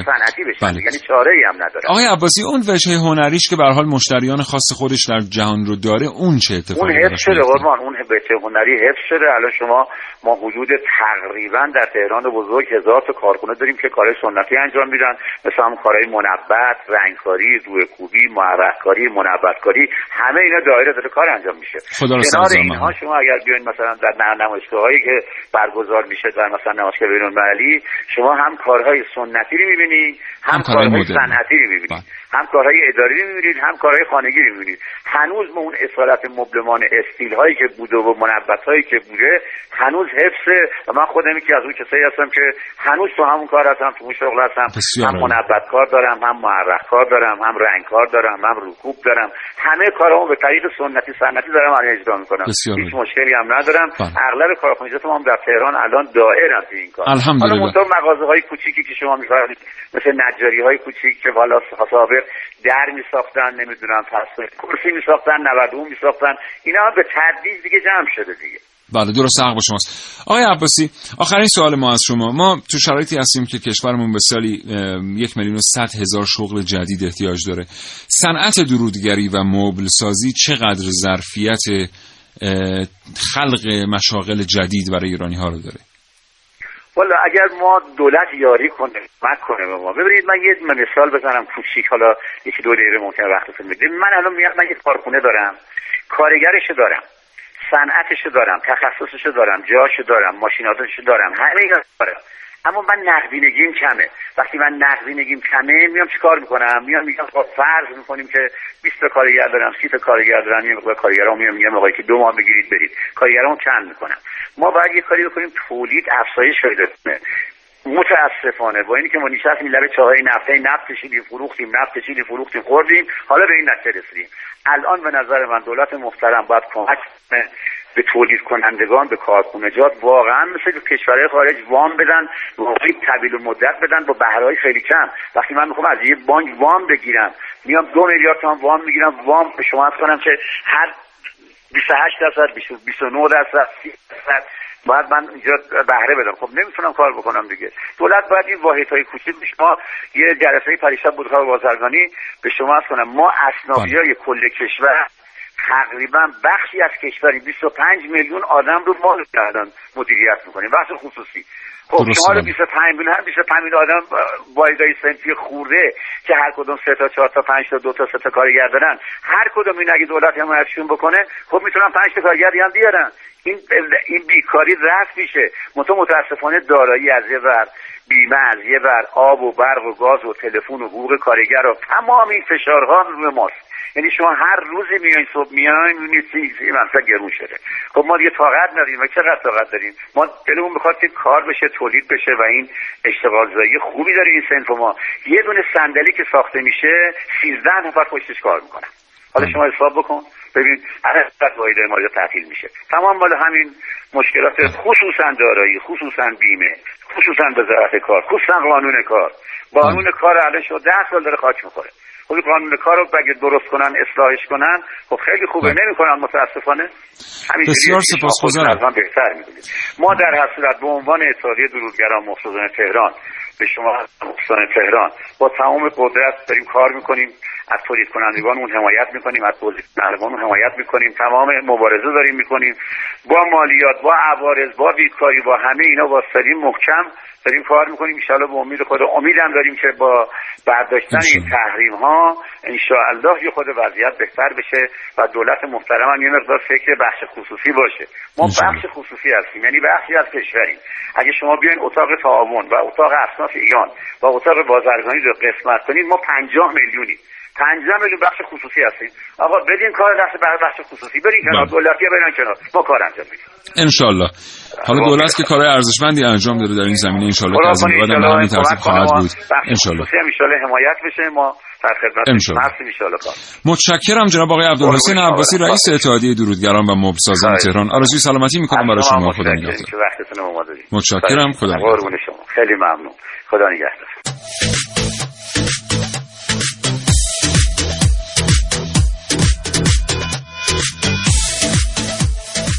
بله. یعنی چاره ای هم نداره. آقای عباسی اون وجه هنریش که به حال مشتریان خاص خودش در جهان رو داره اون چه اون اتفاقی حفظ براش شده؟ قربان. اون بهچه هنری حفظ شده. الان شما ما حدود تقریبا در تهران بزرگ هزار تا کارخونه داریم که کارهای سنتی انجام میدن مثل هم کارهای منبت رنگکاری روی کوبی معرخکاری منبتکاری همه اینا دایره داره کار انجام میشه کنار. اینها شما اگر بیاین مثلا در نمایشگاه هایی که برگزار میشه در مثلا نمایشگاه بین المللی شما هم کارهای سنتی رو می‌بینی هم, هم کارهای. صنعتی رو می‌بینی هم کارهای اداری رو می‌بینید هم کارهای خانگی رو می‌بینید هنوز ما اون اصالت مبلمان استیل هایی که بوده و منبت هایی که بوده هنوز حفظه و من خودم یکی از اون کسایی هستم که هنوز تو همون کار هستم تو اون شغل هستم هم. منبت کار دارم هم معرخ کار دارم هم رنگ کار دارم هم رکوب دارم همه کارامو به طریق سنتی صنعتی دارم الان اجرا می‌کنم هیچ. مشکلی هم ندارم بله. اغلب کارخانجات ما هم در تهران الان دائرن تو این کار الحمدلله. حالا مغازه های کوچیکی که شما میفرمایید مثل نجاری های کوچیک که حالا سابق در میساختن نمی‌دونم پس کرسی میساختن 91 میساختن اینا هم به تدریج دیگه جمع شده دیگه بله درست حق با شماست. آقای عباسی آخرین سوال ما از شما. ما تو شرایطی هستیم که کشورمون به سالی یک میلیون و صد هزار شغل جدید احتیاج داره. صنعت درودگری و مبل سازی چقدر ظرفیت خلق مشاغل جدید برای ایرانی ها رو داره؟ والا اگر ما دولت یاری کنه کمک کنه به ما. ببینید من یه مثال بزنم کوچیک حالا یکی دو دقیقه ممکنه وقتتون بده من الان میگم من یه کارخونه دارم کارگرشو دارم. صنعتشو دارم تخصصشو دارم جاشو دارم ماشیناتشو دارم همه اینا دارم اما من نقدینگیم کمه. وقتی من نقدینگیم کمه میام چیکار می‌کنم؟ میام میگم خب فرض می‌کنیم که 20 تا کارگر دارم 30 تا کارگر دارم یه مقدار کارگرام میام میگم آقای که دو ماه بگیرید برید. کارگرام چند می‌کنم؟ ما باید یه کاری بکنیم تولید افزایش پیدا کنه. متاسفانه با اینکه ما نشستیم لبه چاهای نفته نفت کشیدیم فروختیم نفت کشیدیم فروختیم خوردیم. حالا به این نتیجه رسیدیم. الان به نظر من دولت محترم باید کمک به تولید کنندگان به کارخونجات. واقعا مثل کشورهای خارج وام بدن واقعی طویل و مدت بدن با بهرهای خیلی کم. وقتی من می‌خوام از یه بانک وام بگیرم میام دو میلیارد تومان وام می‌گیرم وام به شما کنم که هر 28 درصد 29 درصد 30 درصد باید من اینجا بهره بدم. خب نمی‌تونم کار بکنم دیگه. دولت باید این واحد های کوچیک شما یه جلسه پریشب بود خواب بازرگانی به شما از کنم ما اسنافی های کل کشور تقریبا بخشی از کشوری 25 میلیون آدم رو ما کردن مدیریت می‌کنیم. بخش خصوصی. خب. شما رو 25 میلیون هم 25 میلیون آدم وایدای سنفی خورده که هر کدوم سه تا چهار تا پنج تا دو تا سه تا کارگر دارن هر کدوم این اگه دولت حمایتشون بکنه خب می‌تونن پنج تا کارگری هم بیارن. این این بیکاری رفت میشه. متو متاسفانه دارایی از یه ور بیمه از یه ور آب و برق و گاز و تلفن و حقوق کارگر و تمام این فشارها روی ماست. یعنی شما هر روزی میایین صبح میایین می‌بینید این مسئله گرون شده. خب ما دیگه طاقت نداریم. و چقدر طاقت داریم؟ ما دلمون می‌خواد که کار بشه تولید بشه و این اشتغال زایی خوبی داره این سنف ما. یه دونه صندلی که ساخته میشه 13 نفر پشتش کار می‌کنن. حالا شما حساب بکن ببین هر ما تعطیل میشه. تمام مال همین مشکلات خصوصا دارایی خصوصا بیمه خصوصا وزارت کار خصوصا قانون کار. قانون کار الان شما 10 سال داره خاک می‌خوره. خب این قانون کار رو اگه درست کنن اصلاحش کنن خب خیلی خوبه. نمی‌کنن متاسفانه. همینجوری بسیار سپاسگزارم. بهتر می‌دونید. ما در هر صورت به عنوان اتحادیه درودگران مخصوصا تهران به شما مخصوصا تهران. با تمام قدرت داریم کار می‌کنیم. از تولید کنندگانمون حمایت می‌کنیم از تولید کنندگانمون حمایت می‌کنیم. تمام مبارزه داریم می‌کنیم. با مالیات با عوارض با بیکاری با همه اینا واسطیم محکم داریم کار می‌کنیم. ان به امید خدا امیدم داریم که با برداشتن این تحریم ها ان یه خود وضعیت بهتر بشه و دولت محترم هم یه مقدار فکر بخش خصوصی باشه. ما انشالله. بخش خصوصی هستیم یعنی بخشی از کشوریم. اگه شما بیاین اتاق تعاون و اتاق اصناف ایران. و اتاق بازرگانی رو قسمت کنید ما 50 میلیونیم. 50 میلیون بخش خصوصی هستیم. آقا بدین کار بخش بخش خصوصی. برین کنار بله. دولتی ها برین کنار. ما کار انجام میدیم. انشالله. حالا دولت که کارهای ارزشمندی انجام داره در این زمینه انشالله که از این بعد هم به همین ترتیب خواهد بود. انشالله. انشالله حمایت بشه. ما در خدمت متشکرم جناب آقای عبدالحسین عباسی رئیس اتحادیه درودگران و مبلسازان تهران. آرزوی سلامتی می‌کنم برای شما خدا نگهدار. متشکرم. خدا نگهدار. خیلی ممنون. خدا نگهدار.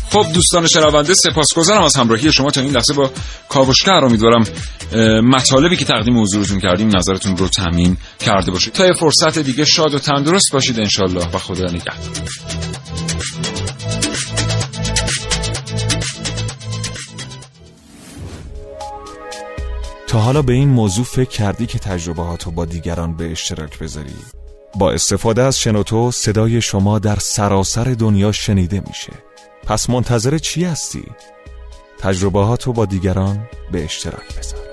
خب دوستان شنونده سپاسگزارم از همراهی شما تا این لحظه با کاوشگر. امیدوارم مطالبی که تقدیم حضورتون کردیم نظرتون رو تامین کرده باشید تا یه فرصت دیگه شاد و تندرست باشید. انشالله. و خدا نگهدار. تا حالا به این موضوع فکر کردی که تجربه رو با دیگران به اشتراک بذاری؟ با استفاده از شنوتو صدای شما در سراسر دنیا شنیده میشه. پس منتظر چی هستی؟ تجربه ها تو با دیگران به اشتراک بذار